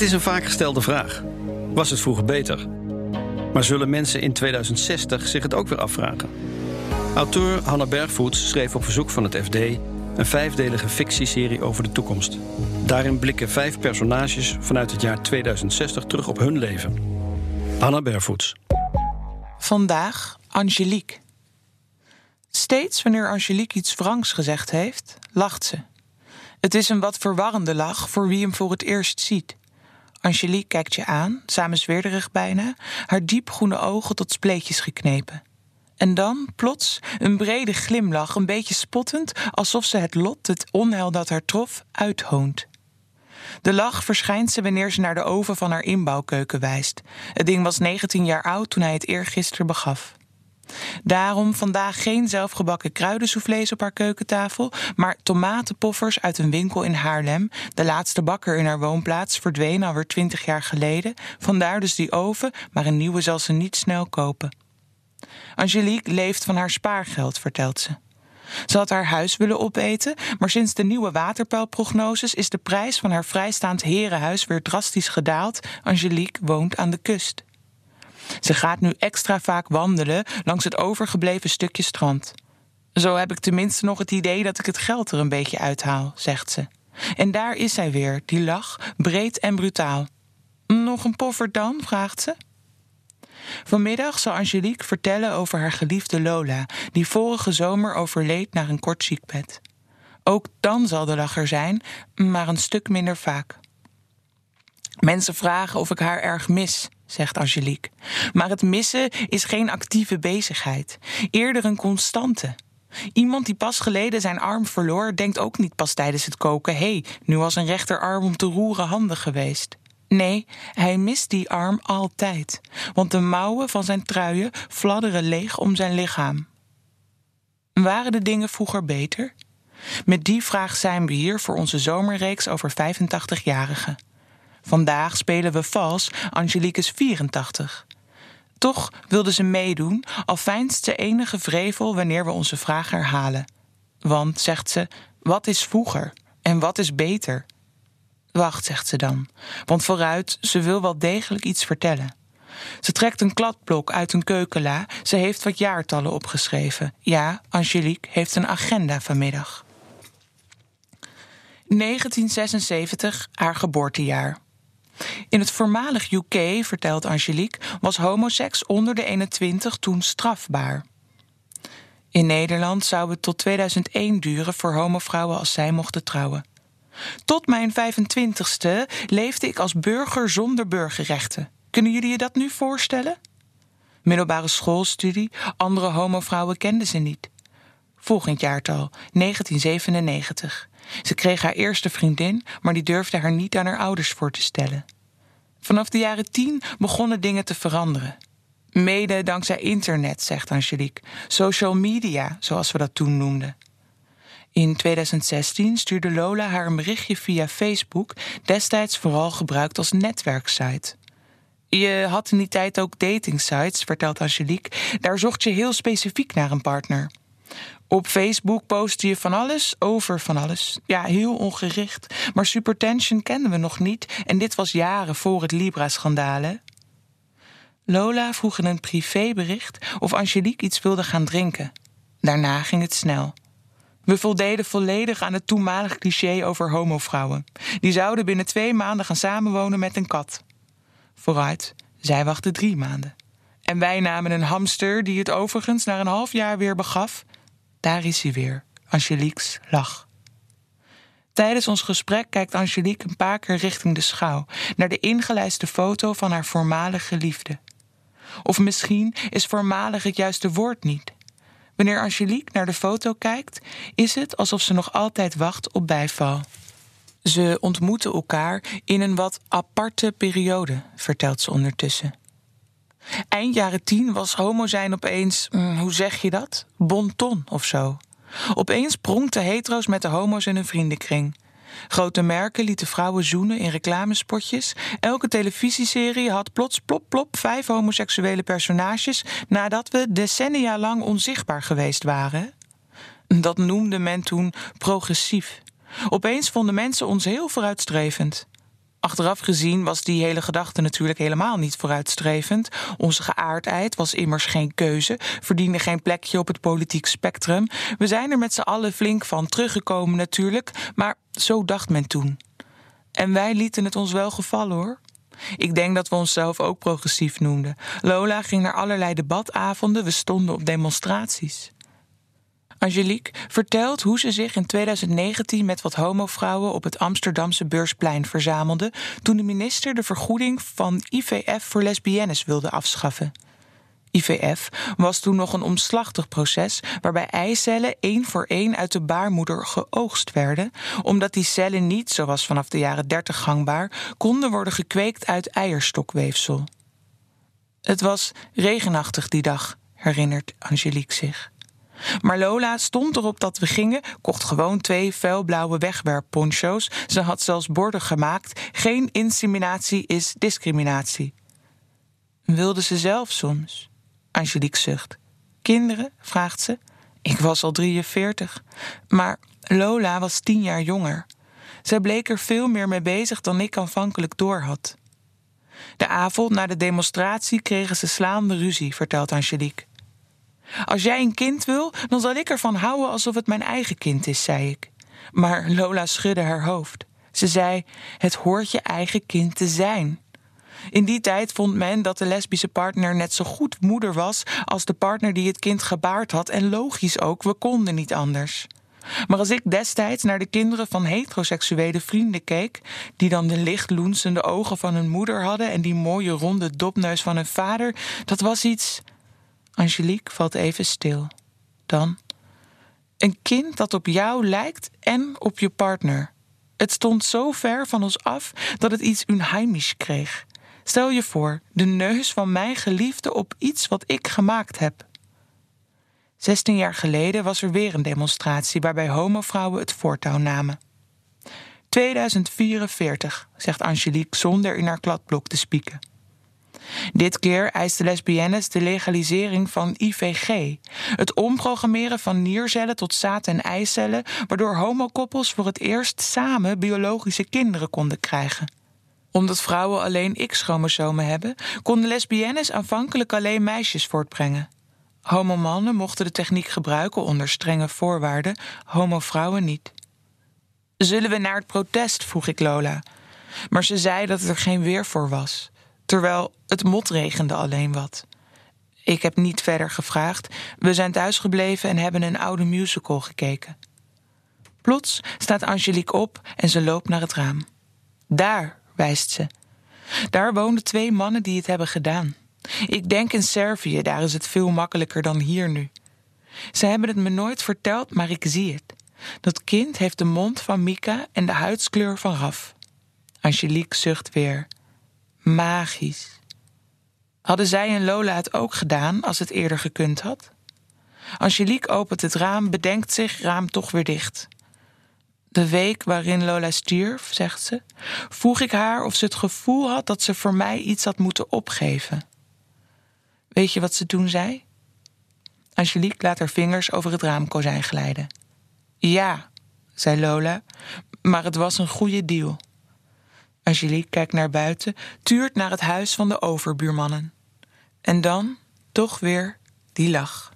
Het is een vaak gestelde vraag. Was het vroeger beter? Maar zullen mensen in 2060 zich het ook weer afvragen? Auteur Hanna Bergvoets schreef op verzoek van het FD een vijfdelige fictieserie over de toekomst. Daarin blikken vijf personages vanuit het jaar 2060 terug op hun leven. Hanna Bergvoets. Vandaag Angelique. Steeds wanneer Angelique iets wrangs gezegd heeft, lacht ze. Het is een wat verwarrende lach voor wie hem voor het eerst ziet. Angelique kijkt je aan, samenzweerderig bijna, haar diepgroene ogen tot spleetjes geknepen. En dan, plots, een brede glimlach, een beetje spottend, alsof ze het lot, het onheil dat haar trof, uithoont. De lach verschijnt ze wanneer ze naar de oven van haar inbouwkeuken wijst. Het ding was 19 jaar oud toen hij het eergisteren begaf. Daarom vandaag geen zelfgebakken kruidensoufflés op haar keukentafel, maar tomatenpoffers uit een winkel in Haarlem. De laatste bakker in haar woonplaats verdween alweer twintig jaar geleden. Vandaar dus die oven, maar een nieuwe zal ze niet snel kopen. Angelique leeft van haar spaargeld, vertelt ze. Ze had haar huis willen opeten, maar sinds de nieuwe waterpeilprognoses is de prijs van haar vrijstaand herenhuis weer drastisch gedaald. Angelique woont aan de kust. Ze gaat nu extra vaak wandelen langs het overgebleven stukje strand. Zo heb ik tenminste nog het idee dat ik het geld er een beetje uithaal, zegt ze. En daar is zij weer, die lach, breed en brutaal. Nog een poffer dan? vraagt ze. Vanmiddag zal Angelique vertellen over haar geliefde Lola, die vorige zomer overleed naar een kort ziekbed. Ook dan zal de lacher zijn, maar een stuk minder vaak. Mensen vragen of ik haar erg mis, zegt Angelique. Maar het missen is geen actieve bezigheid, eerder een constante. Iemand die pas geleden zijn arm verloor, denkt ook niet pas tijdens het koken: hé, hey, nu was een rechterarm om te roeren handig geweest. Nee, hij mist die arm altijd, want de mouwen van zijn truien fladderen leeg om zijn lichaam. Waren de dingen vroeger beter? Met die vraag zijn we hier voor onze zomerreeks over 85-jarigen. Vandaag spelen we vals, Angelique is 84. Toch wilde ze meedoen, al fijnst ze enige vrevel wanneer we onze vraag herhalen. Want, zegt ze, wat is vroeger en wat is beter? Wacht, zegt ze dan, want vooruit, ze wil wel degelijk iets vertellen. Ze trekt een kladblok uit een keukenla. Ze heeft wat jaartallen opgeschreven. Ja, Angelique heeft een agenda vanmiddag. 1976, haar geboortejaar. In het voormalig UK, vertelt Angelique, was homoseks onder de 21 toen strafbaar. In Nederland zou het tot 2001 duren voor homovrouwen als zij mochten trouwen. Tot mijn 25ste leefde ik als burger zonder burgerrechten. Kunnen jullie je dat nu voorstellen? Middelbare schoolstudie, andere homovrouwen kenden ze niet. Volgend jaartal, 1997. Ze kreeg haar eerste vriendin, maar die durfde haar niet aan haar ouders voor te stellen. Vanaf de jaren tien begonnen dingen te veranderen. Mede dankzij internet, zegt Angelique. Social media, zoals we dat toen noemden. In 2016 stuurde Lola haar een berichtje via Facebook, destijds vooral gebruikt als netwerksite. Je had in die tijd ook datingsites, vertelt Angelique. Daar zocht je heel specifiek naar een partner. Op Facebook postte je van alles over van alles. Ja, heel ongericht. Maar Supertension kenden we nog niet en dit was jaren voor het Libra-schandaal. Lola vroeg in een privébericht of Angelique iets wilde gaan drinken. Daarna ging het snel. We voldeden volledig aan het toenmalig cliché over homovrouwen. Die zouden binnen twee maanden gaan samenwonen met een kat. Vooruit, zij wachtte drie maanden. En wij namen een hamster die het overigens na een half jaar weer begaf daar is hij weer, Angelique's lach. Tijdens ons gesprek kijkt Angelique een paar keer richting de schouw, naar de ingelijste foto van haar voormalige liefde. Of misschien is voormalig het juiste woord niet. Wanneer Angelique naar de foto kijkt, is het alsof ze nog altijd wacht op bijval. Ze ontmoeten elkaar in een wat aparte periode, vertelt ze ondertussen. Eind jaren tien was homo zijn opeens, mm, hoe zeg je dat? Bonton of zo. Opeens pronkten hetero's met de homo's in hun vriendenkring. Grote merken lieten vrouwen zoenen in reclamespotjes. Elke televisieserie had plots plop plop vijf homoseksuele personages nadat we decennia lang onzichtbaar geweest waren. Dat noemde men toen progressief. Opeens vonden mensen ons heel vooruitstrevend. Achteraf gezien was die hele gedachte natuurlijk helemaal niet vooruitstrevend. Onze geaardheid was immers geen keuze, verdiende geen plekje op het politiek spectrum. We zijn er met z'n allen flink van teruggekomen natuurlijk, maar zo dacht men toen. En wij lieten het ons wel gevallen hoor. Ik denk dat we onszelf ook progressief noemden. Lola ging naar allerlei debatavonden, we stonden op demonstraties. Angelique vertelt hoe ze zich in 2019 met wat homovrouwen op het Amsterdamse beursplein verzamelde toen de minister de vergoeding van IVF voor lesbiennes wilde afschaffen. IVF was toen nog een omslachtig proces waarbij eicellen één voor één uit de baarmoeder geoogst werden, omdat die cellen niet, zoals vanaf de jaren 30 gangbaar, konden worden gekweekt uit eierstokweefsel. Het was regenachtig die dag, herinnert Angelique zich. Maar Lola stond erop dat we gingen, kocht gewoon twee vuilblauwe wegwerpponcho's. Ze had zelfs borden gemaakt: geen inseminatie is discriminatie. Wilde ze zelf soms? Angelique zucht. Kinderen? vraagt ze. Ik was al 43. Maar Lola was tien jaar jonger. Zij bleek er veel meer mee bezig dan ik aanvankelijk doorhad. De avond na de demonstratie kregen ze slaande ruzie, vertelt Angelique. Als jij een kind wil, dan zal ik ervan houden alsof het mijn eigen kind is, zei ik. Maar Lola schudde haar hoofd. Ze zei: Het hoort je eigen kind te zijn. In die tijd vond men dat de lesbische partner net zo goed moeder was als de partner die het kind gebaard had, en logisch ook, we konden niet anders. Maar als ik destijds naar de kinderen van heteroseksuele vrienden keek, die dan de licht loensende ogen van hun moeder hadden en die mooie ronde dopneus van hun vader, dat was iets. Angelique valt even stil. Dan. Een kind dat op jou lijkt en op je partner. Het stond zo ver van ons af dat het iets unheimisch kreeg. Stel je voor, de neus van mijn geliefde op iets wat ik gemaakt heb. Zestien jaar geleden was er weer een demonstratie waarbij homovrouwen het voortouw namen. 2044, zegt Angelique zonder in haar kladblok te spieken. Dit keer eisten lesbiennes de legalisering van IVG, het omprogrammeren van niercellen tot zaad- en eicellen, waardoor homokoppels voor het eerst samen biologische kinderen konden krijgen omdat vrouwen alleen X-chromosomen hebben, konden lesbiennes aanvankelijk alleen meisjes voortbrengen. Homomannen mochten de techniek gebruiken onder strenge voorwaarden, homovrouwen niet. Zullen we naar het protest? vroeg ik Lola. Maar ze zei dat er geen weer voor was, terwijl het motregende alleen wat. Ik heb niet verder gevraagd. We zijn thuisgebleven en hebben een oude musical gekeken. Plots staat Angelique op en ze loopt naar het raam. Daar, wijst ze. Daar wonen twee mannen die het hebben gedaan. Ik denk in Servië, daar is het veel makkelijker dan hier nu. Ze hebben het me nooit verteld, maar ik zie het. Dat kind heeft de mond van Mika en de huidskleur van Raf. Angelique zucht weer. Magisch. Hadden zij en Lola het ook gedaan als het eerder gekund had? Angelique opent het raam, bedenkt zich, raam toch weer dicht. De week waarin Lola stierf, zegt ze, vroeg ik haar of ze het gevoel had dat ze voor mij iets had moeten opgeven. Weet je wat ze toen zei? Angelique laat haar vingers over het raamkozijn glijden. Ja, zei Lola, maar het was een goede deal. Angelique kijkt naar buiten, tuurt naar het huis van de overbuurmannen. En dan toch weer die lach.